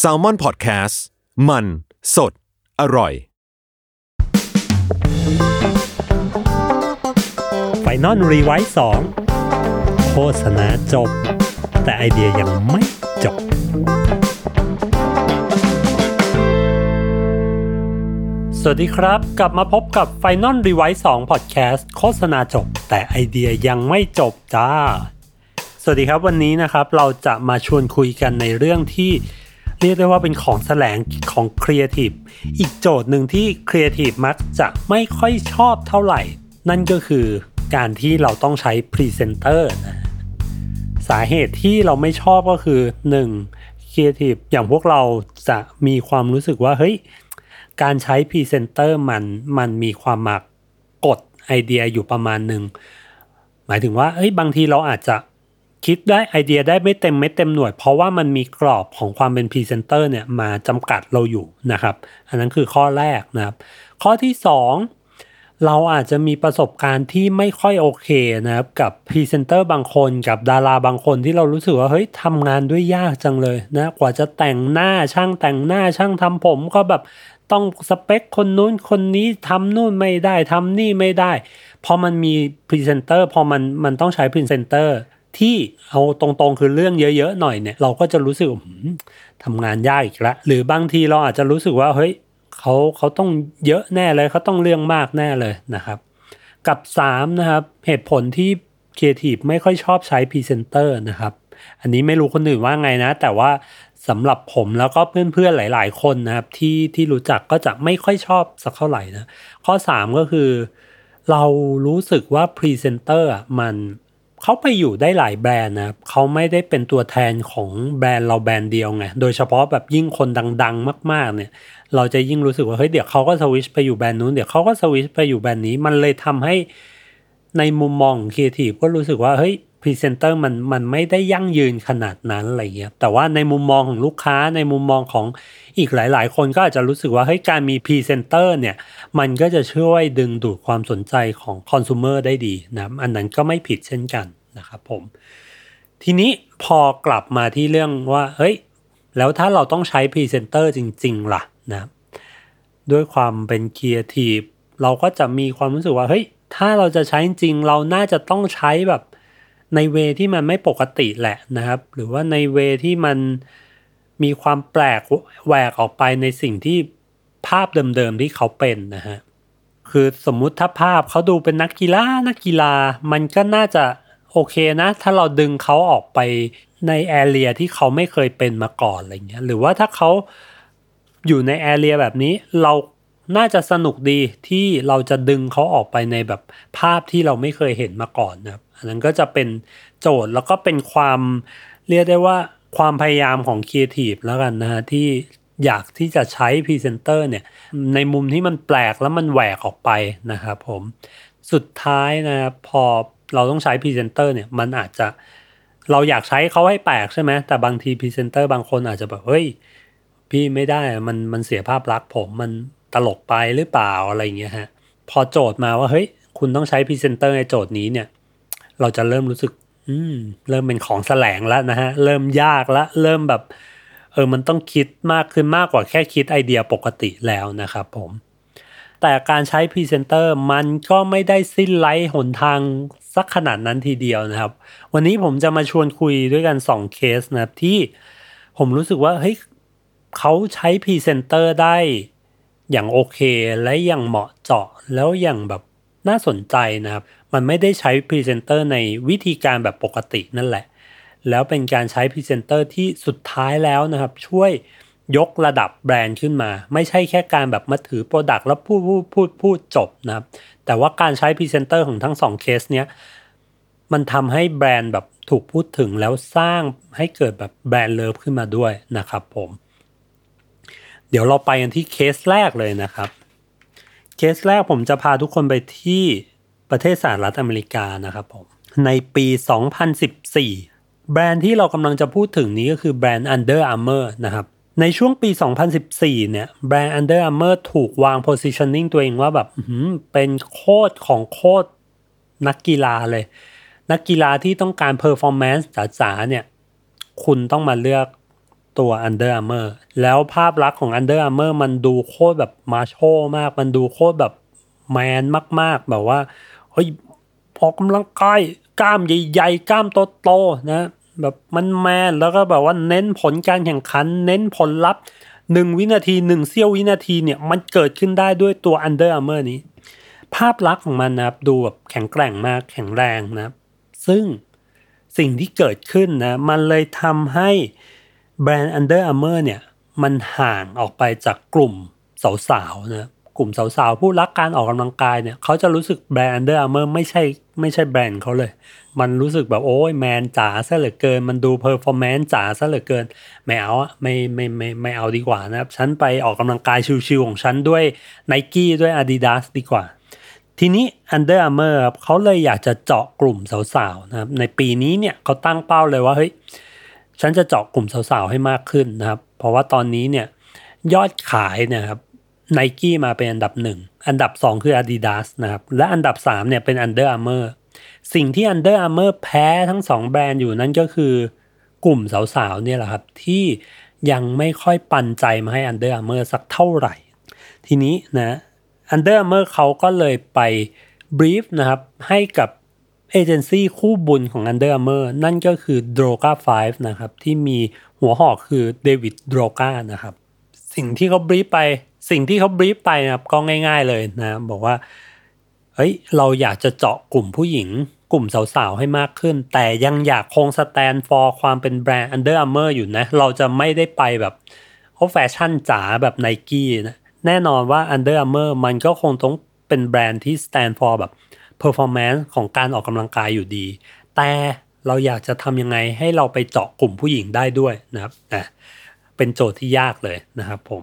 Salmon Podcast มัน สด อร่อย Final Revise 2โฆษณาจบ แต่ไอเดียยังไม่จบ สวัสดีครับ กลับมาพบกับ Final r e v i s e 2 Podcast โฆษณาจบ แต่ไอเดียยังไม่จบจ้า สวัสดีครับวันนี้นะครับเราจะมาชวนคุยกันในเรื่องที่เรียกได้ว่าเป็นของแสลงของครีเอทีฟอีกโจทย์หนึ่งที่ครีเอทีฟมักจะไม่ค่อยชอบเท่าไหร่ นั่นก็คือการที่เราต้องใช้พรีเซนเตอร์นะสาเหตุที่เราไม่ชอบก็คือ 1. ครีเอทีฟอย่างพวกเราจะมีความรู้สึกว่าเฮ้ยการใช้พรีเซนเตอร์มันมันมีความมากดไอเดียอยู่ประมาณหนึ่งหมายถึงว่าเฮ้ยบางทีเราอาจจะ คิดได้ไอเดียได้ไม่เต็มไม่เต็มหน่วย เพราะว่ามันมีกรอบของความเป็นพรีเซนเตอร์เนี่ยมาจำกัดเราอยู่นะครับ อันนั้นคือข้อแรกนะครับ ข้อที่ 2 เราอาจจะมีประสบการณ์ที่ไม่ค่อยโอเคนะครับกับพรีเซนเตอร์บางคนกับดาราบางคนที่เรารู้สึกว่าเฮ้ยทำงานด้วยยากจังเลยนะกว่าจะแต่งหน้าช่างแต่งหน้าช่างทำผมก็แบบต้องสเปคคนนู้นคนนี้ทำนู่นไม่ได้ทำนี่ไม่ได้พอมันมีพรีเซนเตอร์พอมันมันต้องใช้พรีเซนเตอร์ ที่เอาตรงๆคือเรื่องเยอะ ๆ หน่อยเนี่ยเราก็จะรู้สึกทำงานยากอีกแล้วหรือบางทีเราอาจจะรู้สึกว่าเฮ้ยเขาเขาต้องเยอะแน่เลยเขาต้องเรื่องมากแน่เลยนะครับ กับ3นะครับเหตุผลที่ครีเอทีฟไม่ค่อยชอบใช้พรีเซนเตอร์นะครับ อันนี้ไม่รู้คนอื่นว่าไงนะ แต่ว่าสำหรับผมแล้วก็เพื่อนๆหลาย ๆ คนนะครับที่ที่รู้จักก็จะไม่ค่อยชอบสักเท่าไหร่นะข้อ 3 ก็คือ เรารู้สึกว่าพรีเซนเตอร์มัน เขาไปอยู่ได้หลายแบรนด์นะเขาไม่ได้เป็นตัวแทนของแบรนด์เราแบรนด์เดียวไง โดยเฉพาะแบบยิ่งคนดัง ๆ มาก ๆ เนี่ย เราจะยิ่งรู้สึกว่าเฮ้ยเดี๋ยวเขาก็สวิชไปอยู่แบรนด์นู้นเดี๋ยวเขาก็สวิชไปอยู่แบรนด์นี้ มันเลยทำให้ในมุมมองครีเอทีฟก็รู้สึกว่าเฮ้ย พรีเซนเตอร์มันมันไม่ได้ยั่งยืนขนาดนั้นอะไรเงี้ยแต่ว่าในมุมมองของลูกค้าในมุมมองของอีกหลาย ๆ คนก็อาจจะรู้สึกว่าเฮ้ยการมีพรีเซนเตอร์เนี่ยมันก็จะช่วยดึงดูดความสนใจของคอน sumer ได้ดีนะอันนั้นก็ไม่ผิดเช่นกันนะครับผม ทีนี้พอกลับมาที่เรื่องว่าเฮ้ยแล้วถ้าเราต้องใช้พรีเซนเตอร์จริง ๆ ล่ะนะด้วยความเป็นครีเอทีฟเราก็จะมีความรู้สึกว่าเฮ้ยถ้าเราจะใช้จริงเราน่าจะต้องใช้แบบ ในเวที่มันไม่ปกติแหละนะครับ หรือว่าในเวที่มันมีความแปลกแหวกออกไปในสิ่งที่ภาพเดิมๆที่เขาเป็นนะฮะคือสมมุติถ้าภาพเขาดูเป็นนักกีฬานักกีฬา มันก็น่าจะโอเคนะ ถ้าเราดึงเขาออกไปในแอเรียที่เขาไม่เคยเป็นมาก่อนอะไรเงี้ยหรือว่าถ้าเขาอยู่ในแอเรียแบบนี้เราน่าจะสนุกดีที่เราจะดึงเขาออกไปในแบบภาพที่เราไม่เคยเห็นมาก่อนนะครับ อันนั้นก็จะเป็นโจทย์แล้วก็เป็นความเรียกได้ว่าความพยายามของครีเอทีฟแล้วกันนะฮะที่อยากที่จะใช้พรีเซนเตอร์เนี่ยในมุมที่มันแปลกแล้วมันแหวกออกไปนะครับผมสุดท้ายนะครับพอเราต้องใช้พรีเซนเตอร์เนี่ยมันอาจจะเราอยากใช้เขาให้แปลกใช่ไหมแต่บางทีพรีเซนเตอร์บางคนอาจจะแบบเฮ้ยพี่ไม่ได้มันมันเสียภาพลักษณ์ผมมันตลกไปหรือเปล่าอะไรเงี้ยฮะพอโจทย์มาว่าเฮ้ยคุณต้องใช้พรีเซนเตอร์ในโจทย์นี้เนี่ย เราจะเริ่มรู้สึก อืม เริ่มเป็นของแสลงแล้วนะฮะ เริ่มยากแล้วเริ่มแบบ เออ มันต้องคิดมากขึ้นมากกว่าแค่คิดไอเดียปกติแล้วนะครับผม แต่การใช้พรีเซนเตอร์มันก็ไม่ได้สิ้นไร้หนทางสักขนาดนั้นทีเดียวนะครับ วันนี้ผมจะมาชวนคุยด้วยกัน 2 เคสนะครับที่ผมรู้สึกว่าเฮ้ยเขาใช้พรีเซนเตอร์ได้อย่างโอเคและอย่างเหมาะเจาะแล้วอย่างแบบ น่าสนใจนะครับ มันไม่ได้ใช้พรีเซนเตอร์ในวิธีการแบบปกตินั่นแหละ แล้วเป็นการใช้พรีเซนเตอร์ที่สุดท้ายแล้วนะครับ ช่วยยกระดับแบรนด์ขึ้นมา ไม่ใช่แค่การแบบมาถือ product แล้วพูดพูดพูดพูดจบนะครับ แต่ว่าการใช้พรีเซนเตอร์ของทั้ง2เคสเนี้ยมันทำให้แบรนด์แบบถูกพูดถึงแล้วสร้างให้เกิดแบบ brand love ขึ้นมาด้วยนะครับผม เดี๋ยวเราไปกันที่เคสแรกเลยนะครับ เคสแรกผมจะพาทุกคนไปที่ประเทศสหรัฐอเมริกานะครับผมในปี 2014 แบรนด์ที่เรากำลังจะพูดถึงนี้ก็คือแบรนด์ Under Armour นะครับในช่วงปี 2014 เนี่ยแบรนด์ Under Armour ถูกวาง positioning ตัวเองว่าแบบเป็นโคตรของโคตรนักกีฬาเลย นักกีฬาที่ต้องการ performance จ๋าๆเนี่ยคุณต้องมาเลือก ตัว Under Armour แล้วภาพลักษณ์ของ Under Armour มันดูโคตรแบบมาโชมาก มันดูโคตรแบบแมนมาก ๆ แบบว่าเฮ้ยออกกำลังกายกล้ามใหญ่ๆ กล้ามโตๆนะแบบมันแมนแล้วก็แบบว่าเน้นผลการแข่งขัน เน้นผลลัพธ์หนึ่งวินาทีหนึ่งเสี้ยววินาทีเนี่ยมันเกิดขึ้นได้ด้วยตัว Under Armour นี้ ภาพลักษณ์ของมันนะครับดูแบบแข็งแกร่งมากแข็งแรงนะครับ ซึ่งสิ่งที่เกิดขึ้นนะมันเลยทำให้ แบรนด์ Under Armour เนี่ยมันห่างออกไปจากกลุ่มสาวๆนะกลุ่มสาวๆ ผู้รักการออกกำลังกายเนี่ยเขาจะรู้สึกแบรนด์ Under Armour ไม่ใช่ไม่ใช่แบรนด์เขาเลย มันรู้สึกแบบโอ้ยแมนจ๋าซะเหลือเกิน มันดู performance จ๋าซะเหลือเกิน ไม่เอาอะไม่ไม่ไม่ไม่เอาดีกว่านะครับ ฉันไปออกกำลังกายชิวๆของฉันด้วย n i กี้ด้วย Adidas ดีกว่า ทีนี้ Under Armour ครับเขาเลยอยากจะเจาะกลุ่มสาวๆนะครับในปีนี้เนี่ยเขาตั้งเป้าเลยว่าเฮ้ย ฉันจะเจาะกลุ่มสาวๆให้มากขึ้นนะครับ เพราะว่าตอนนี้เนี่ยยอดขายเนี่ยครับไนกี้มาเป็นอันดับหนึ่งอันดับ 2 คือ Adidas นะครับ และอันดับ 3เนี่ยเป็น Under Armour สิ่งที่ Under Armour แพ้ทั้ง 2 แบรนด์อยู่นั่นก็คือกลุ่มสาวๆเนี่ยแหละครับ ที่ยังไม่ค่อยปันใจมาให้ Under Armour สักเท่าไหร่ ทีนี้นะ Under Armour เขาก็เลยไปบรีฟนะครับให้กับ เอเจนซี่คู่บุญของ Under Armour นั่นก็คือ Droga 5 นะครับ ที่มีหัวหอกคือเดวิดโดรกานะครับ สิ่งที่เขาบรีฟไป สิ่งที่เขาบรีฟไปนะครับก็ง่าย ๆเลยนะ บอกว่า เฮ้ย เราอยากจะเจาะกลุ่มผู้หญิง กลุ่มสาวๆ ให้มากขึ้น แต่ยังอยากคงสแตนฟอร์ความเป็นแบรนด์ Under Armour อยู่นะ เราจะไม่ได้ไปแบบเขาแฟชั่นจ๋าแบบไนกี้นะ แน่นอนว่า Under Armour มันก็คงต้องเป็นแบรนด์ที่ stand for แบบ performance ของการออกกำลังกายอยู่ดี แต่เราอยากจะทำยังไงให้เราไปเจาะกลุ่มผู้หญิงได้ด้วยนะครับนะเป็นโจทย์ที่ยากเลยนะครับผม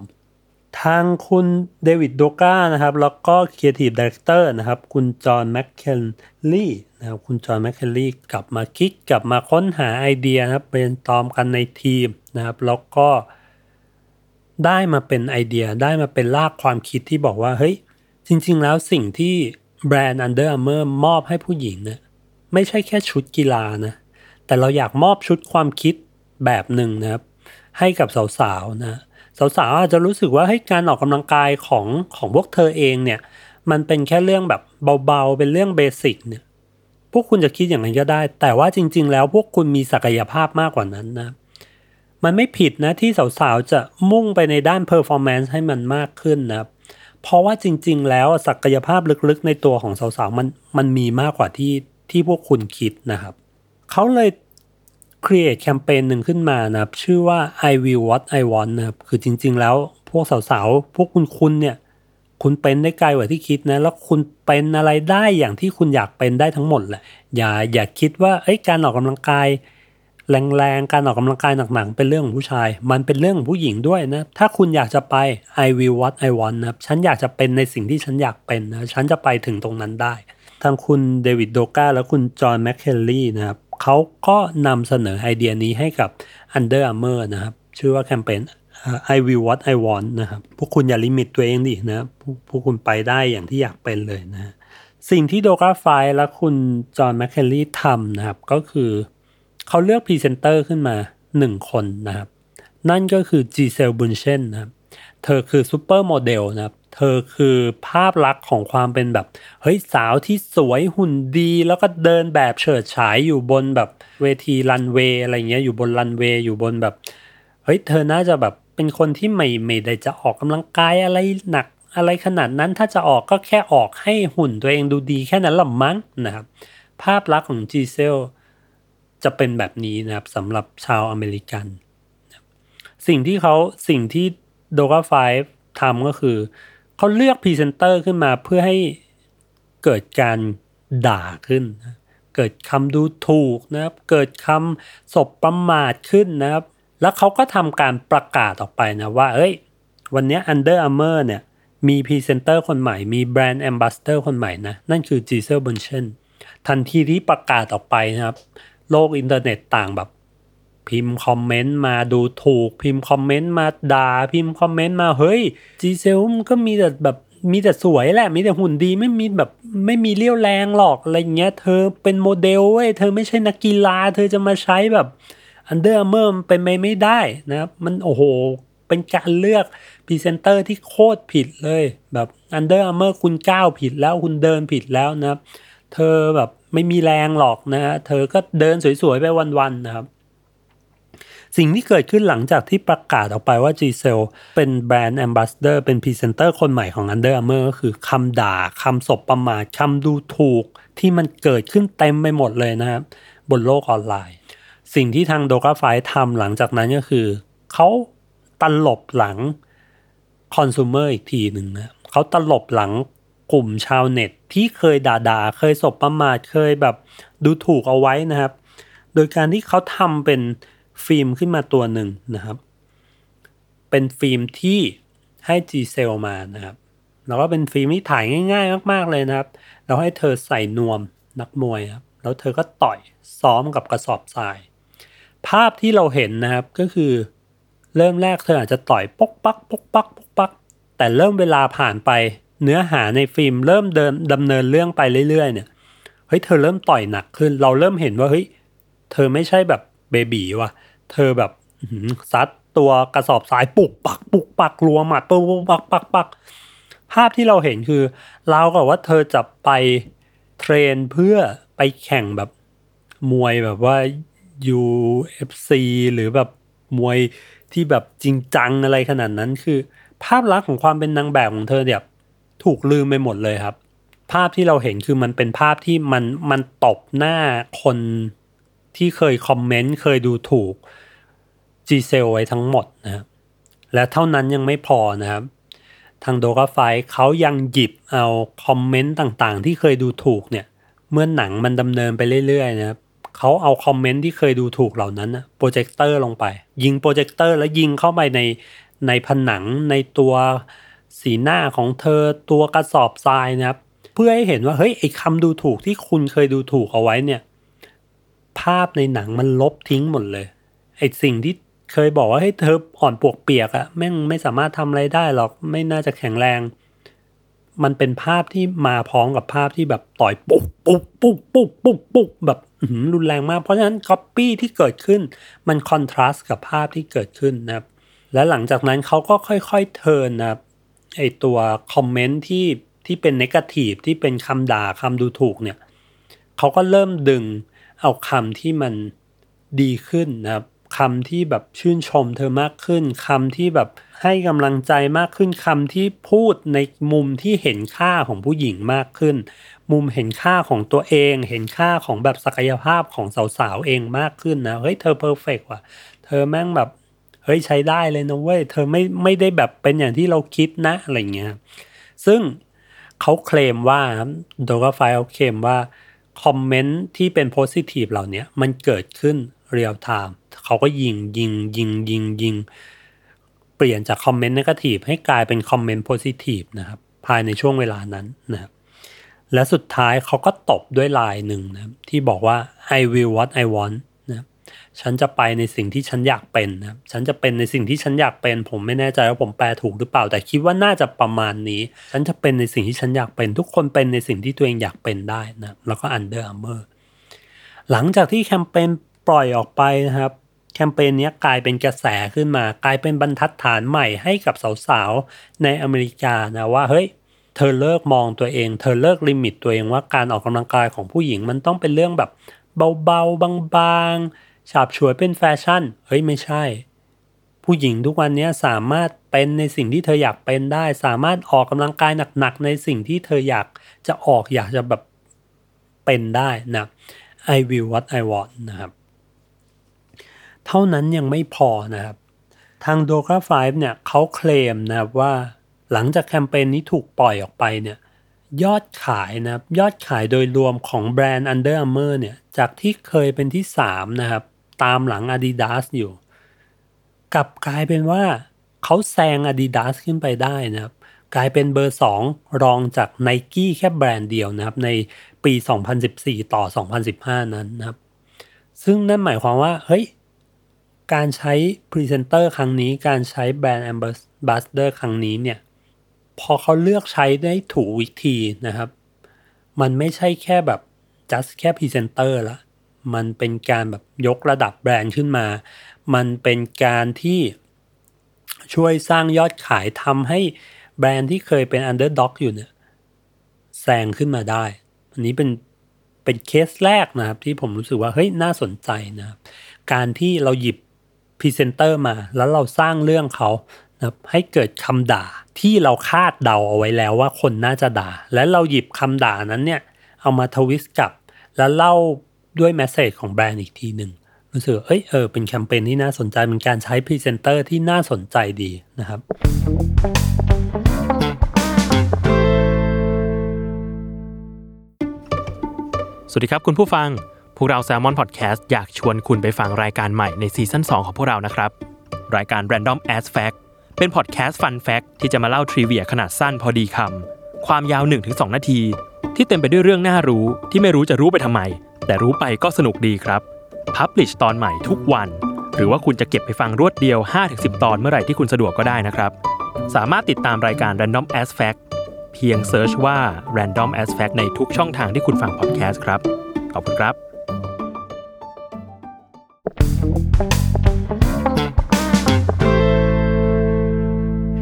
ทางคุณเดวิดโดกานะครับ แล้วก็ Creative Director นะครับ คุณจอห์นแมคเคนลี่นะครับ คุณจอห์นแมคเคนลี่กลับมาคิดกลับมาค้นหาไอเดียนะครับเรนตอมกันในทีมนะครับ แล้วก็ได้มาเป็นไอเดียได้มาเป็นรากความคิดที่บอกว่า เฮ้ย จริง ๆ แล้วสิ่งที่ แบรนด์ Under Armour มอบให้ผู้หญิงเนี่ยไม่ใช่แค่ชุดกีฬานะแต่เราอยากมอบชุดความคิดแบบหนึ่งนะครับ ให้กับสาวๆนะสาวๆอาจจะรู้สึกว่าให้การออกกำลังกายของของพวกเธอเองเนี่ย มันเป็นแค่เรื่องแบบเบาๆ เป็นเรื่อง basic เนี่ย พวกคุณจะคิดอย่างนั้นก็ได้ แต่ว่าจริง ๆ แล้วพวกคุณมีศักยภาพมากกว่านั้นนะ มันไม่ผิดนะที่สาวๆจะมุ่งไปในด้าน performance ให้มันมากขึ้นนะครับ เพราะว่าจริง ๆ แล้วศักยภาพลึกๆ ในตัวของสาวๆมันมันมีมากกว่าที่ที่พวกคุณคิดนะครับเขาเลย create แคมเปญหนึ่งขึ้นมานะครับ ชื่อว่า I will what I want นะครับ คือจริง ๆ แล้วพวกสาวๆ พวกคุณคุณเนี่ย คุณเป็นได้ไกลกว่าที่คิดนะ แล้วคุณเป็นอะไรได้อย่างที่คุณอยากเป็นได้ทั้งหมดแหละ อย่าอย่าคิดว่าเอ้ยการออกกำลังกาย แรงๆ การออกกำลังกายหนักๆ เป็นเรื่องของผู้ชาย มันเป็นเรื่องของผู้หญิงด้วยนะ ถ้าคุณอยากจะไป I will what I want นะครับ ฉันอยากจะเป็นในสิ่งที่ฉันอยากเป็นนะ ฉันจะไปถึงตรงนั้นได้ ทางคุณเดวิดโดกาและคุณจอห์นแมคเคลลี่นะครับเขาก็นำเสนอไอเดียนี้ให้กับ Under Armour นะครับ ชื่อว่าแคมเปญ I will what I want นะครับ พวกคุณอย่า limit ตัวเองดินะพวกพวกคุณไปได้อย่างที่อยากเป็นเลยนะ สิ่งที่โดกาไฟและคุณจอห์นแมคเคลลี่ทำนะครับ ก็คือ เขาเลือกพรีเซนเตอร์ขึ้นมาหนึ่งคนนะครับ นั่นก็คือ Gisele Bündchen นะครับ เธอคือซูเปอร์โมเดลนะครับ เธอคือภาพลักษณ์ของความเป็นแบบ เฮ้ยสาวที่สวยหุ่นดี แล้วก็เดินแบบเฉิดฉายอยู่บนแบบเวทีรันเวย์อะไรเงี้ยอยู่บนรันเวย์อยู่บนแบบ เฮ้ยเธอน่าจะแบบเป็นคนที่ไม่ไม่ได้จะออกกำลังกายอะไรหนักอะไรขนาดนั้นถ้าจะออกก็แค่ออกให้หุ่นตัวเองดูดีแค่นั้นหละมั้งนะครับ ภาพลักษณ์ของจีเซล จะเป็นแบบนี้นะครับสำหรับชาวอเมริกัน สิ่งที่เขาสิ่งที่โดกาไฟทำก็คือ เขาเลือกพรีเซนเตอร์ขึ้นมาเพื่อให้เกิดการด่าขึ้น เกิดคำดูถูกนะครับ เกิดคำสบประมาทขึ้นนะครับ แล้วเขาก็ทำการประกาศออกไปนะว่า เอ้ย วันนี้ Under Armour เนี่ยมีพรีเซนเตอร์คนใหม่ มีแบรนด์แอมบาสเดอร์คนใหม่นะ นั่นคือ g ีเซลบนเชนทันทีที่ประกาศออกไปนะครับ โลกอินเทอร์เน็ตต่างแบบ พิมพ์คอมเมนต์มาดูถูก พิมพ์คอมเมนต์มาด่าพิมพ์คอมเมนต์มาเฮ้ย g ีเซลมก็มีแต่แบบมีแต่สวยแหละ มีแต่หุ่นดีไม่มีแบบไม่มีเรี่ยวแรงหรอกอะไรเงี้ย เธอเป็นโมเดลเว้ยเธอไม่ใช่นักกีฬา เธอจะมาใช้แบบ Under Armour เป็นไม่ไม่ได้นะครับ มันโอ้โห เป็นการเลือกพรีเซนเตอร์ที่โคตรผิดเลย แบบ Under Armour คุณก้าวผิดแล้วคุณเดินผิดแล้วนะครับ เธอแบบไม่มีแรงหรอกนะฮะเธอก็เดินสวยๆไปวันๆนะครับ สิ่งที่เกิดขึ้นหลังจากที่ประกาศออกไปว่า g c e l เป็นแบรนด์แอมบาสเดอร์เป็นพรีเซนเตอร์คนใหม่ของ Under Armour ก็คือคำด่าคำสบประมาทคำดูถูกที่มันเกิดขึ้นเต็มไปหมดเลยนะครับบนโลกออนไลน์ สิ่งที่ทางโดกาไฟทำหลังจากนั้นก็คือเขาตลบหลังคอน sumer อีกทีหนึ่งนะเขาตลบหลังกลุ่มชาวเน็ต ที่เคยด่าๆ เคยสบประมาทเคยแบบดูถูกเอาไว้นะครับ โดยการที่เขาทำเป็นฟิล์มขึ้นมาตัวหนึ่งนะครับ เป็นฟิล์มที่ให้ G เซลมานะครับ แล้วก็เป็นฟิล์มที่ถ่ายง่าย ๆ มากๆเลยนะครับเราให้เธอใส่นวมนักมวยครับ แล้วเธอก็ต่อยซ้อมกับกระสอบทราย ภาพที่เราเห็นนะครับก็คือเริ่มแรกเธออาจจะต่อยปกปักปกปักปกปัก แต่เริ่มเวลาผ่านไป เนื้อหาในฟิล์มเริ่มเดินดำเนินเรื่องไปเรื่อยๆ เนี่ยเฮ้ยเธอเริ่มต่อยหนักขึ้น เราเริ่มเห็นว่าเฮ้ยเธอไม่ใช่แบบเบบีว่ะ เธอแบบซัดตัวกระสอบสายปุกปักปุกปักรัวหมัดปุกปักปักปักภาพที่เราเห็นคือเรากับว่าเธอจะไปเทรนเพื่อไปแข่งแบบมวยแบบว่า UFC หรือแบบมวยที่แบบจริงจังอะไรขนาดนั้นคือ ภาพลักษณ์ของความเป็นนางแบบของเธอเนี่ย ถูกลืมไปหมดเลยครับ ภาพที่เราเห็นคือมันเป็นภาพที่มันมันตบหน้าคนที่เคยคอมเมนต์เคยดูถูก G เซลไว้ทั้งหมดนะครับและเท่านั้นยังไม่พอนะครับ ทางโดกาไฟเขายังหยิบเอาคอมเมนต์ต่างๆ ที่เคยดูถูกเนี่ยเมื่อหนังมันดำเนินไปเรื่อยๆนะครับเขาเอาคอมเมนต์ที่เคยดูถูกเหล่านั้นนะโปรเจคเตอร์ลงไป ยิงโปรเจคเตอร์แล้วยิงเข้าไปในในผนังในตัว สีหน้าของเธอตัวกระสอบทรายนะครับ เพื่อให้เห็นว่าเฮ้ยไอ้คำดูถูกที่คุณเคยดูถูกเอาไว้เนี่ย ภาพในหนังมันลบทิ้งหมดเลยไอ้สิ่งที่เคยบอกว่าให้เธออ่อนปวกเปียกอ่ะแม่งไม่สามารถทำอะไรได้หรอกไม่น่าจะแข็งแรง มันเป็นภาพที่มาพร้อมกับภาพที่แบบต่อยปุ๊บปุ๊บปุ๊บปุ๊บปุ๊บปุ๊บแบบรุนแรงมาก เพราะฉะนั้นก๊อปปี้ที่เกิดขึ้นมันคอนทราสต์กับภาพที่เกิดขึ้นนะครับและหลังจากนั้นเขาก็ค่อยๆเทินนะครับ ไอตัวคอมเมนต์ที่ที่เป็นเนกาทีฟที่เป็นคำด่าคำดูถูกเนี่ยเขาก็เริ่มดึงเอาคำที่มันดีขึ้นนะครับคำที่แบบชื่นชมเธอมากขึ้นคำที่แบบให้กำลังใจมากขึ้นคำที่พูดในมุมที่เห็นค่าของผู้หญิงมากขึ้น มุมเห็นค่าของตัวเอง เห็นค่าของแบบศักยภาพของสาวๆเองมากขึ้นนะเฮ้ยเธอ perfect ว่ะเธอแม่งแบบ เฮ้ยใช้ได้เลยนะเว้ยเธอไม่ไม่ได้แบบเป็นอย่างที่เราคิดนะอะไรเงี้ยซึ่งเขาเคลมว่าโดกาไฟเขาเคลมว่าคอมเมนต์ที่เป็น positive เหล่านี้มันเกิดขึ้นเรียลไทม์เขาก็ยิงยิงยิงยิงยิงเปลี่ยนจากคอมเมนต์ negative ให้กลายเป็นคอมเมนต์ positive นะครับภายในช่วงเวลานั้นนะครับและสุดท้ายเขาก็ตบด้วยลายหนึ่งนะที่บอกว่า I will what I want น ฉันจะไปในสิ่งที่ฉันอยากเป็นนะฉันจะเป็นในสิ่งที่ฉันอยากเป็น ผมไม่แน่ใจว่าผมแปลถูกหรือเปล่า แต่คิดว่าน่าจะประมาณนี้ ฉันจะเป็นในสิ่งที่ฉันอยากเป็น ทุกคนเป็นในสิ่งที่ตัวเองอยากเป็นได้นะแล้วก็ Under Armour หลังจากที่แคมเปญปล่อยออกไปนะครับแคมเปญนี้กลายเป็นกระแสขึ้นมากลายเป็นบรรทัดฐานใหม่ให้กับสาวๆในอเมริกานะว่าเฮ้ยเธอเลิกมองตัวเอง เธอเลิก limit ตัวเองว่าการออกกำลังกายของผู้หญิงมันต้องเป็นเรื่องแบบเบาๆบางๆ ฉาบฉวยเป็นแฟชั่น เฮ้ยไม่ใช่ ผู้หญิงทุกวันนี้สามารถเป็นในสิ่งที่เธออยากเป็นได้ สามารถออกกำลังกายหนักๆในสิ่งที่เธออยากจะออกอยากจะแบบเป็นได้นะ I will what I want นะครับ เท่านั้นยังไม่พอนะครับ ทาง d o าไฟเนี่ยเขาเคลมนะครับว่าหลังจากแคมเปญนี้ถูกปล่อยออกไปเนี่ยยอดขายนะครับยอดขายโดยรวมของแบรนด์ Under Armour เนี่ยจากที่เคยเป็นที่ 3 นะครับ ตามหลัง Adidas อยู่ กลับกลายเป็นว่าเขาแซง Adidas ขึ้นไปได้นะครับ กลายเป็นเบอร์ 2 รองจาก n i กี้แค่แบรนด์เดียวนะครับ ในปี 2014 ต่อ 2015 นั้นนะครับ ซึ่งนั่นหมายความว่า เฮ้ย การใช้พรีเซนเตอร์ครั้งนี้การใช้แบรนด์แอมบาสเดอร์ครั้งนี้เนี่ย พอเขาเลือกใช้ได้ถูกวิธีนะครับ มันไม่ใช่แค่แบบ just แค่พรีเซนเตอร์ละ มันเป็นการแบบยกระดับแบรนด์ขึ้นมา มันเป็นการที่ช่วยสร้างยอดขายทำให้แบรนด์ที่เคยเป็น underdog อยู่เนี่ยแซงขึ้นมาได้ อันนี้เป็นเป็นเคสแรกนะครับ ที่ผมรู้สึกว่าเฮ้ยน่าสนใจนะครับ การที่เราหยิบพรีเซนเตอร์มา แล้วเราสร้างเรื่องเขานะครับให้เกิดคำด่าที่เราคาดเดาเอาไว้แล้วว่าคนน่าจะด่า และเราหยิบคำด่านั้นเนี่ยเอามา twist กลับ แล้วเล่า ด้วย message ของแบรนด์อีกทีหนึ่งรู้สึกเอ้ยเออเป็นแคมเปญที่น่าสนใจเป็นการใช้พรีเซนเตอร์ที่น่าสนใจดีนะครับ สวัสดีครับคุณผู้ฟัง พวกเรา Salmon Podcast อยากชวนคุณไปฟังรายการใหม่ในซีซั่น2 ของพวกเรานะครับ รายการ Random As Fact เป็นพอดแคสต์ Fun Fact ที่จะมาเล่า trivia ขนาดสั้นพอดีคำความยาว 1-2 นาที ที่เต็มไปด้วยเรื่องน่ารู้ที่ไม่รู้จะรู้ไปทำไม แต่รู้ไปก็สนุกดีครับ Publish ตอนใหม่ทุกวัน หรือว่าคุณจะเก็บไปฟังรวดเดียว 5-10 ตอนเมื่อไหร่ที่คุณสะดวกก็ได้นะครับ สามารถติดตามรายการ Random As Fact เพียง search ว่า Random As Fact ในทุกช่องทางที่คุณฟังพอดแคสต์ครับ ขอบคุณครับ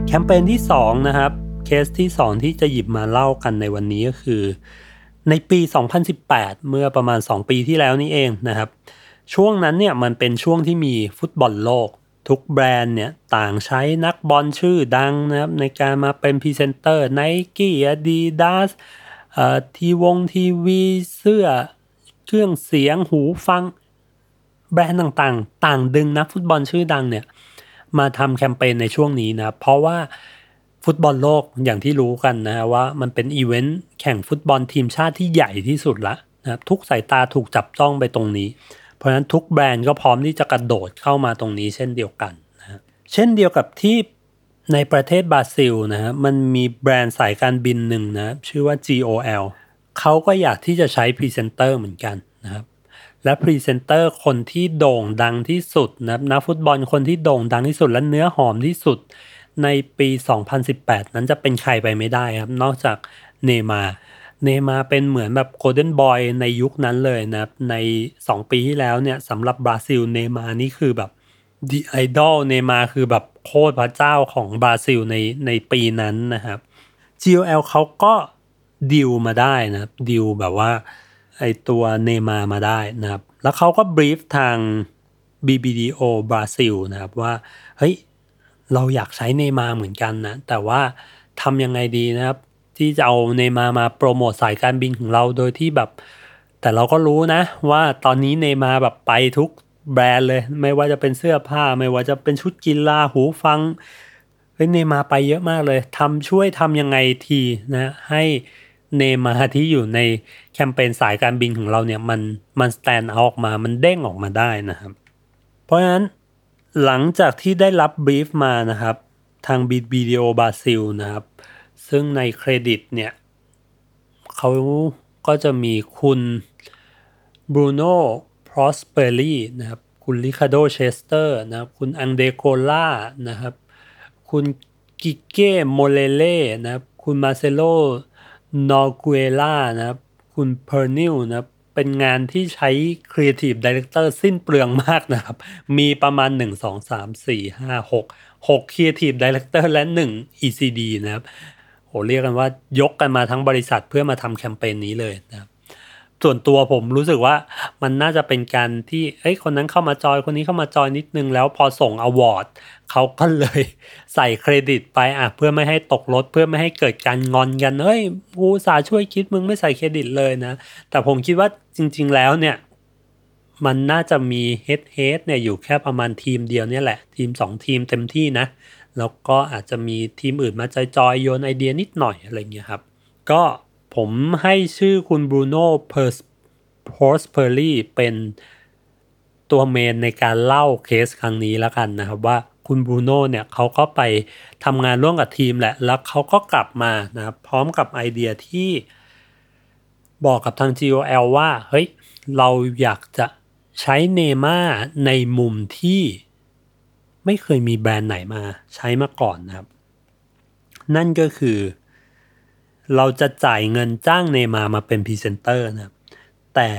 แคมเปญที่ 2 นะครับ เคสที่ 2 ที่จะหยิบมาเล่ากันในวันนี้ก็คือ ในปี 2018 เมื่อประมาณ 2 ปีที่แล้วนี่เองนะครับ ช่วงนั้นเนี่ยมันเป็นช่วงที่มีฟุตบอลโลก ทุกแบรนด์เนี่ยต่างใช้นักบอลชื่อดังนะครับในการมาเป็นพรีเซนเตอร์ Nike adidas ทีวงทีวีเสื้อเครื่องเสียงหูฟัง แบรนด์ต่างๆ ต่างดึงนักฟุตบอลชื่อดังเนี่ยมาทำแคมเปญในช่วงนี้นะเพราะว่า ฟุตบอลโลกอย่างที่รู้กันนะว่ามันเป็นอีเวนต์แข่งฟุตบอลทีมชาติที่ใหญ่ที่สุดละนะครับทุกสายตาถูกจับจ้องไปตรงนี้ เพราะฉะนั้นทุกแบรนด์ก็พร้อมที่จะกระโดดเข้ามาตรงนี้เช่นเดียวกันนะเช่นเดียวกับที่ในประเทศบราซิลนะฮะมันมีแบรนด์สายการบินหนึ่งนะชื่อว่า GOL เขาก็อยากที่จะใช้พรีเซนเตอร์เหมือนกันนะครับและพรีเซนเตอร์คนที่โด่งดังที่สุดนะนักฟุตบอลคนที่โด่งดังที่สุดและเนื้อหอมที่สุด ในปี 2018 นั้นจะเป็นใครไปไม่ได้ครับ นอกจากเนมา เนมาเป็นเหมือนแบบ golden boy ในยุคนั้นเลยนะครับใน 2 ปีที่แล้วเนี่ยสำหรับบราซิลเนมานี่คือแบบ the idol เนมาคือแบบโคตรพระเจ้าของบราซิลในในปีนั้นนะครับ GOL เขาก็ดิวมาได้นะดิวแบบว่าไอตัวเนมามาได้นะครับ แล้วเขาก็บรีฟทาง BBDO บราซิลนะครับว่า เฮ้ย เราอยากใช้เนมาเหมือนกันนะแต่ว่าทำยังไงดีนะครับ ที่จะเอาเนมามาโปรโมทสายการบินของเราโดยที่แบบ แต่เราก็รู้นะ ว่าตอนนี้เนมาแบบไปทุกแบรนด์เลย ไม่ว่าจะเป็นเสื้อผ้า ไม่ว่าจะเป็นชุดกีฬาหูฟังเฮ้ยเนมาไปเยอะมากเลยทำช่วยทำยังไงทีนะให้เนมาที่อยู่ในแคมเปญสายการบินของเราเนี่ยมันมัน stand out ออกมามันเด้งออกมาได้นะครับ เพราะฉะนั้น หลังจากที่ได้รับ brief มานะครับ ทาง BBDO บราซิลนะครับ ซึ่งในเครดิตเนี่ยเขาก็จะมีคุณบรูโน่พรอสเปอรี่นะครับ คุณลิคาโดเชสเตอร์นะครับ คุณอังเดโกล่านะครับ คุณกิเก้โมเลเล่นะครับ คุณมาเซโลนอร์เกล่านะครับ คุณเพอร์นิลนะครับ เป็นงานที่ใช้ Creative Director สิ้นเปลืองมากนะครับ มีประมาณ 1 2 3 4 5 6 6 Creative Director และ 1 ECD นะครับโหเรียกกันว่ายกกันมาทั้งบริษัทเพื่อมาทำแคมเปญนี้เลยนะครับส่วนตัวผมรู้สึกว่ามันน่าจะเป็นการที่เอ้ยคนนั้นเข้ามาจอยคนนี้เข้ามาจอยนิดนึงแล้วพอส่ง award เขาก็เลยใส่เครดิตไปอะเพื่อไม่ให้ตกรถเพื่อไม่ให้เกิดการงอนกันเฮ้ยกูอุตส่าห์ช่วยคิดมึงไม่ใส่เครดิตเลยนะ แต่ผมคิดว่า จริง ๆ แล้วเนี่ยมันน่าจะมี head head เนี่ยอยู่แค่ประมาณทีมเดียวเนี่ยแหละ ทีม 2 ทีมเต็มที่นะ แล้วก็อาจจะมีทีมอื่นมาจอยๆโยนไอเดียนิดหน่อยอะไรเงี้ยครับ ก็ผมให้ชื่อคุณบรูโน่เพอร์พรอสเปอรี่เป็นตัว main ในการเล่าเคสครั้งนี้แล้วกันนะครับว่าคุณบรูโน่เนี่ยเขาก็ไปทำงานร่วมกับทีมแหละ แล้วเขาก็กลับมานะครับพร้อมกับไอเดียที่ บอกกับทาง GOL ว่า เฮ้ย เราอยากจะใช้เนมาในมุมที่ไม่เคยมีแบรนด์ไหนมาใช้มาก่อนนะครับ นั่นก็คือ เราจะจ่ายเงินจ้างเนมามาเป็นพรีเซนเตอร์นะครับ แต่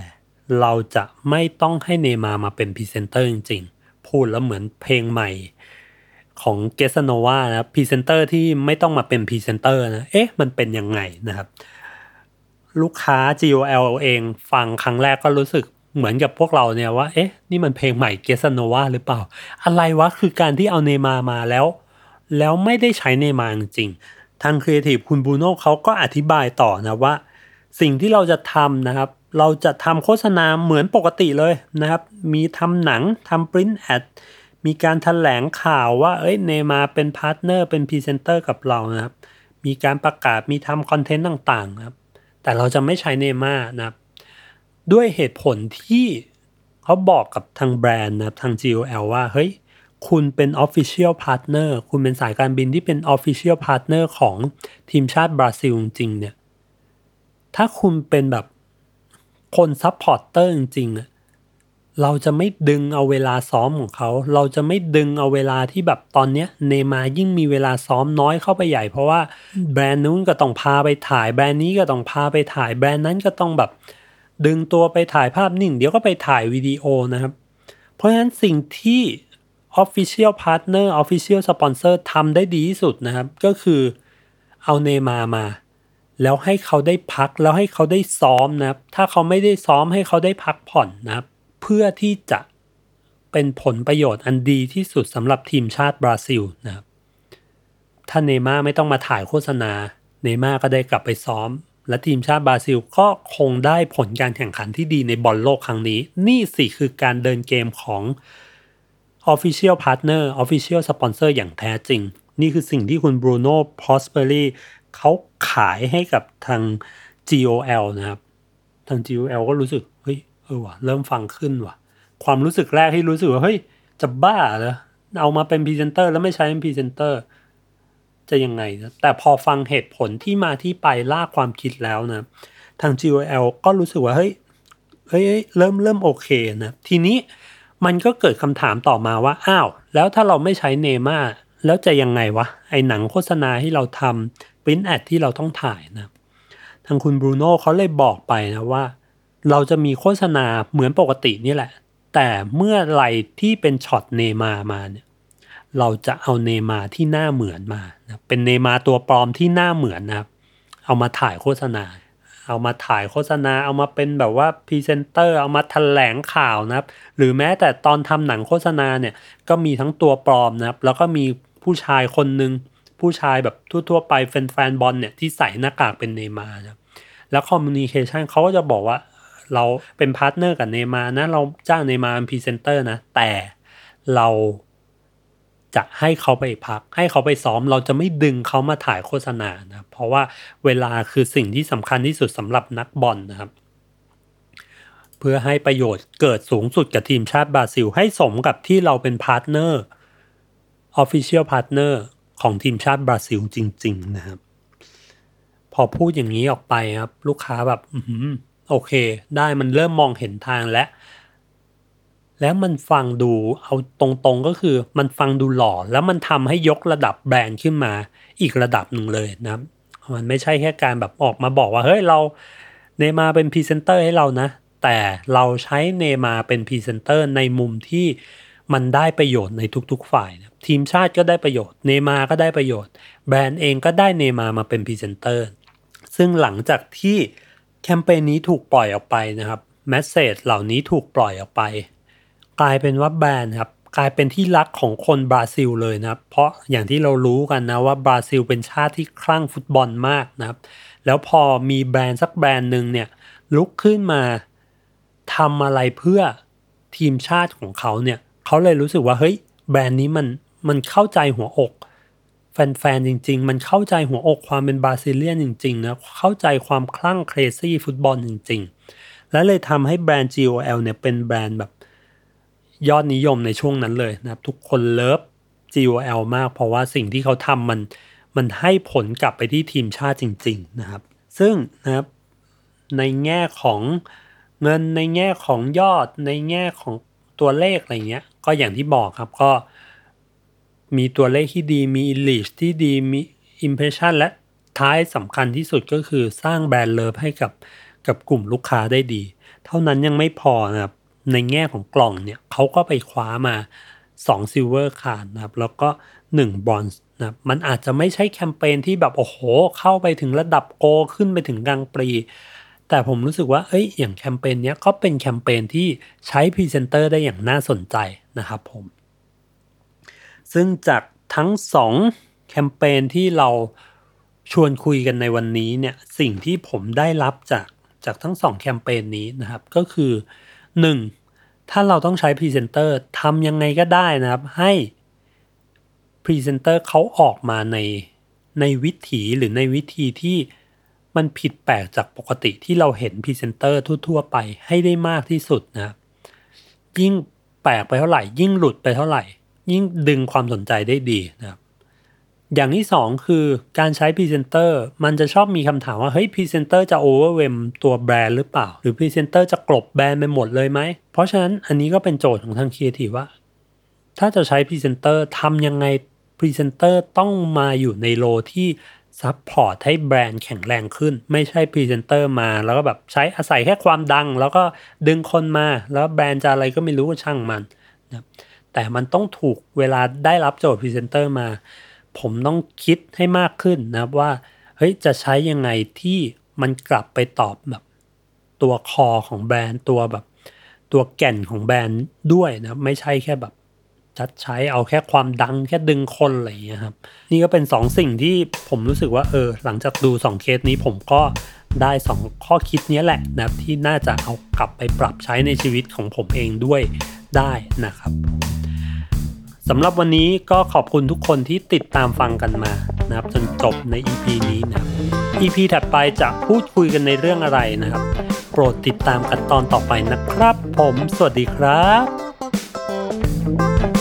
เราจะไม่ต้องให้เนมามาเป็นพรีเซนเตอร์จริงๆ พูดแล้วเหมือนเพลงใหม่ของ Getsunova นะพรีเซนเตอร์ที่ไม่ต้องมาเป็นพรีเซนเตอร์นะ เอ๊ะ มันเป็นยังไงนะครับ ลูกค้า GOL เองฟังครั้งแรกก็รู้สึกเหมือนกับพวกเราเนี่ยว่า เอ๊ะ นี่มันเพลงใหม่ Getsunova หรือเปล่า อะไรวะ คือการที่เอาเนมามาแล้ว แล้วไม่ได้ใช้เนมาจริง ทางครีเอทีฟคุณบรูโน่เขาก็อธิบายต่อนะว่า สิ่งที่เราจะทำนะครับ เราจะทำโฆษณาเหมือนปกติเลยนะครับ มีทำหนังทำ print ad มีการถแถลงข่าวว่า เอ้ย เนมาเป็น partner เป็นพรีเซนเตอร์กับเรานะครับ มีการประกาศ มีทำ content ต่างๆนะครับ แต่เราจะไม่ใช้เนมานะครับ ด้วยเหตุผลที่เขาบอกกับทางแบรนด์นะครับทาง GOL ว่า เฮ้ย คุณเป็น Official Partner คุณเป็นสายการบินที่เป็น Official Partner ของทีมชาติบราซิลจริงเนี่ย ถ้าคุณเป็นแบบคน supporter จริงๆอะ เราจะไม่ดึงเอาเวลาซ้อมของเขา เราจะไม่ดึงเอาเวลาที่แบบตอนเนี้ยเนมายิ่งมีเวลาซ้อมน้อยเข้าไปใหญ่ เพราะว่าแบรนด์นู้นก็ต้องพาไปถ่ายแบรนด์นี้ก็ต้องพาไปถ่ายแบรนด์นั้นก็ต้องแบบ ดึงตัวไปถ่ายภาพนิ่ง เดี๋ยวก็ไปถ่ายวิดีโอนะครับ เพราะฉะนั้นสิ่งที่ Official Partner Official Sponsor ทำได้ดีที่สุดนะครับ ก็คือเอาเนมามา แล้วให้เขาได้พักแล้วให้เขาได้ซ้อมนะครับ ถ้าเขาไม่ได้ซ้อมให้เขาได้พักผ่อนนะครับ เพื่อที่จะเป็นผลประโยชน์อันดีที่สุดสำหรับทีมชาติบราซิลนะครับถ้าเนม่าไม่ต้องมาถ่ายโฆษณา เนมาก็ได้กลับไปซ้อม และทีมชาติบราซิลก็คงได้ผลการแข่งขันที่ดีในบอลโลกครั้งนี้ นี่สิคือการเดินเกมของ Official Partner Official Sponsor อย่างแท้จริง นี่คือสิ่งที่คุณบรูโน่ Prosperi เขาขายให้กับทาง GOL นะครับ ทาง GOL ก็รู้สึก เฮ้ย เออว่ะเริ่มฟังขึ้นว่ะ ความรู้สึกแรกที่รู้สึกว่าเฮ้ยจะบ้าเหรอเอามาเป็นพรีเซนเตอร์แล้วไม่ใช้เป็นพรีเซนเตอร์จะยังไงนะแต่พอฟังเหตุผลที่มาที่ไปลากความคิดแล้วนะทาง GOL ก็รู้สึกว่าเฮ้ยเฮ้ยเริ่มเริ่มโอเคนะทีนี้มันก็เกิดคำถามต่อมาว่าอ้าวแล้วถ้าเราไม่ใช้เนม่าแล้วจะยังไงวะ ไอหนังโฆษณาที่เราทำปริ้นแอดที่เราต้องถ่ายนะทางคุณบรูโน่เขาเลยบอกไปนะว่า เราจะมีโฆษณาเหมือนปกตินี่แหละ แต่เมื่อไรที่เป็นช็อตเนย์มาร์มาเนี่ยเราจะเอาเนย์มาร์ที่หน้าเหมือนมานะเป็นเนย์มาร์ตัวปลอมที่หน้าเหมือนนะครับ เอามาถ่ายโฆษณา เอามาถ่ายโฆษณา เอามาเป็นแบบว่าพรีเซนเตอร์ เอามาแถลงข่าวนะครับ หรือแม้แต่ตอนทำหนังโฆษณาเนี่ย ก็มีทั้งตัวปลอมนะครับ แล้วก็มีผู้ชายคนหนึ่งผู้ชายแบบทั่วๆไปแฟนๆบอลเนี่ยที่ใส่หน้ากากเป็นเนย์มาร์นะครับแล้ว communication เขาก็จะบอกว่า เราเป็น partner กับเนย์มาร์นะ เราจ้างเนย์มาร์เป็นพรีเซนเตอร์นะ แต่เราจะให้เขาไปพัก ให้เขาไปซ้อมเราจะไม่ดึงเขามาถ่ายโฆษณานะเพราะว่าเวลาคือสิ่งที่สำคัญที่สุดสำหรับนักบอลนะครับ เพื่อให้ประโยชน์เกิดสูงสุดกับทีมชาติบราซิล ให้สมกับที่เราเป็น partner Official Partner ของทีมชาติบราซิลจริง ๆ นะครับ พอพูดอย่างนี้ออกไปครับ ลูกค้าแบบ โอเค ได้มันเริ่มมองเห็นทางแล้วแล้วมันฟังดูเอาตรงๆก็คือมันฟังดูหล่อ แล้วมันทำให้ยกระดับแบรนด์ขึ้นมาอีกระดับหนึ่งเลยนะมันไม่ใช่แค่การแบบออกมาบอกว่าเฮ้ยเราเนย์มาร์เป็นพรีเซนเตอร์ให้เรานะ แต่เราใช้เนย์มาร์เป็นพรีเซนเตอร์ในมุมที่มันได้ประโยชน์ในทุกๆฝ่ายนะทีมชาติก็ได้ประโยชน์เนย์มาร์ก็ได้ประโยชน์ แบรนด์เองก็ได้เนย์มาร์มาเป็นพรีเซนเตอร์ซึ่งหลังจากที่ แคมเปญนี้ถูกปล่อยออกไปนะครับ message เหล่านี้ถูกปล่อยออกไป กลายเป็นว่าแบรนด์ครับกลายเป็นที่รักของคนบราซิลเลยนะครับ เพราะอย่างที่เรารู้กันนะว่าบราซิลเป็นชาติที่คลั่งฟุตบอลมากนะครับ แล้วพอมีแบรนด์สักแบรนด์หนึ่งเนี่ยลุกขึ้นมาทำอะไรเพื่อทีมชาติของเขาเนี่ยเขาเลยรู้สึกว่าเฮ้ยแบรนด์นี้มันมันเข้าใจหัวอก แฟนๆ จริง ๆ มันเข้าใจหัวอกความเป็นบราซิเลียนจริง ๆ นะ เข้าใจความคลั่งเครซี่ฟุตบอลจริง ๆ และเลยทำให้แบรนด์ GOL เนี่ยเป็นแบรนด์แบบยอดนิยมในช่วงนั้นเลยนะครับ ทุกคนเลิฟ GOL มาก เพราะว่าสิ่งที่เขาทำมันมันให้ผลกลับไปที่ทีมชาติจริง ๆ นะครับ ซึ่งนะครับในแง่ของเงินในแง่ของยอดในแง่ของตัวเลขอะไรเงี้ย ก็อย่างที่บอกครับก็ มีตัวเลขที่ดีมี reach ที่ดีมี impression และท้ายสำคัญที่สุดก็คือสร้างแบรนด์เลิฟให้กับกับกลุ่มลูกค้าได้ดี เท่านั้นยังไม่พอนะครับในแง่ของกล่องเนี่ยเขาก็ไปคว้ามา2 Silver Card นะครับแล้วก็ 1 Bronze นะมันอาจจะไม่ใช่แคมเปญที่แบบ โอ้โห เข้าไปถึงระดับ Gold ขึ้นไปถึง Grand Prix แต่ผมรู้สึกว่า เอ้ยอย่างแคมเปญเนี้ยก็เป็นแคมเปญที่ใช้พรีเซนเตอร์ได้อย่างน่าสนใจนะครับผม ซึ่งจากทั้ง2แคมเปญที่เราชวนคุยกันในวันนี้เนี่ยสิ่งที่ผมได้รับจากจากทั้ง2แคมเปญนี้นะครับก็คือ 1. ถ้าเราต้องใช้พรีเซนเตอร์ทำยังไงก็ได้นะครับให้พรีเซนเตอร์เขาออกมาในในวิถีหรือในวิธีที่มันผิดแปลกจากปกติที่เราเห็นพรีเซนเตอร์ทั่ว ๆ ไปให้ได้มากที่สุดนะครับยิ่งแปลกไปเท่าไหร่ ยิ่งหลุดไปเท่าไหร่ ยิ่งดึงความสนใจได้ดีนะครับ อย่างที่สองคือการใช้พรีเซนเตอร์มันจะชอบมีคำถามว่า เฮ้ยพรีเซนเตอร์จะ overwhelm ตัวแบรนด์หรือเปล่า หรือพรีเซนเตอร์จะกลบแบรนด์ไปหมดเลยไหม เพราะฉะนั้นอันนี้ก็เป็นโจทย์ของทางครีเอทีฟว่า ถ้าจะใช้พรีเซนเตอร์ทำยังไงพรีเซนเตอร์ต้องมาอยู่ใน role ที่ support ให้แบรนด์แข็งแรงขึ้น ไม่ใช่พรีเซนเตอร์มา แล้วก็แบบใช้อาศัยแค่ความดัง แล้วก็ดึงคนมา แล้วแบรนด์จะอะไรก็ไม่รู้ก็ช่างมันนะ แต่มันต้องถูกเวลาได้รับโจทย์พรีเซนเตอร์มา ผมต้องคิดให้มากขึ้นนะครับว่าเฮ้ยจะใช้ยังไงที่มันกลับไปตอบแบบตัว core ของแบรนด์ตัวแบบ ตัวแก่นของแบรนด์ด้วยนะไม่ใช่แค่แบบจัดใช้เอาแค่ความดังแค่ดึงคนอะไรอย่างเงี้ยครับ นี่ก็เป็นสองสิ่งที่ผมรู้สึกว่าเออ หลังจากดูสองเคสนี้ผมก็ได้สองข้อคิดนี้แหละนะที่น่าจะเอากลับไปปรับใช้ในชีวิตของผมเองด้วย ได้นะครับสำหรับวันนี้ก็ขอบคุณทุกคนที่ติดตามฟังกันมานะครับ จนจบใน EP นี้นะครับ EP ถัดไปจะพูดคุยกันในเรื่องอะไรนะครับ โปรดติดตามกันตอนต่อไปนะครับ ผม สวัสดีครับ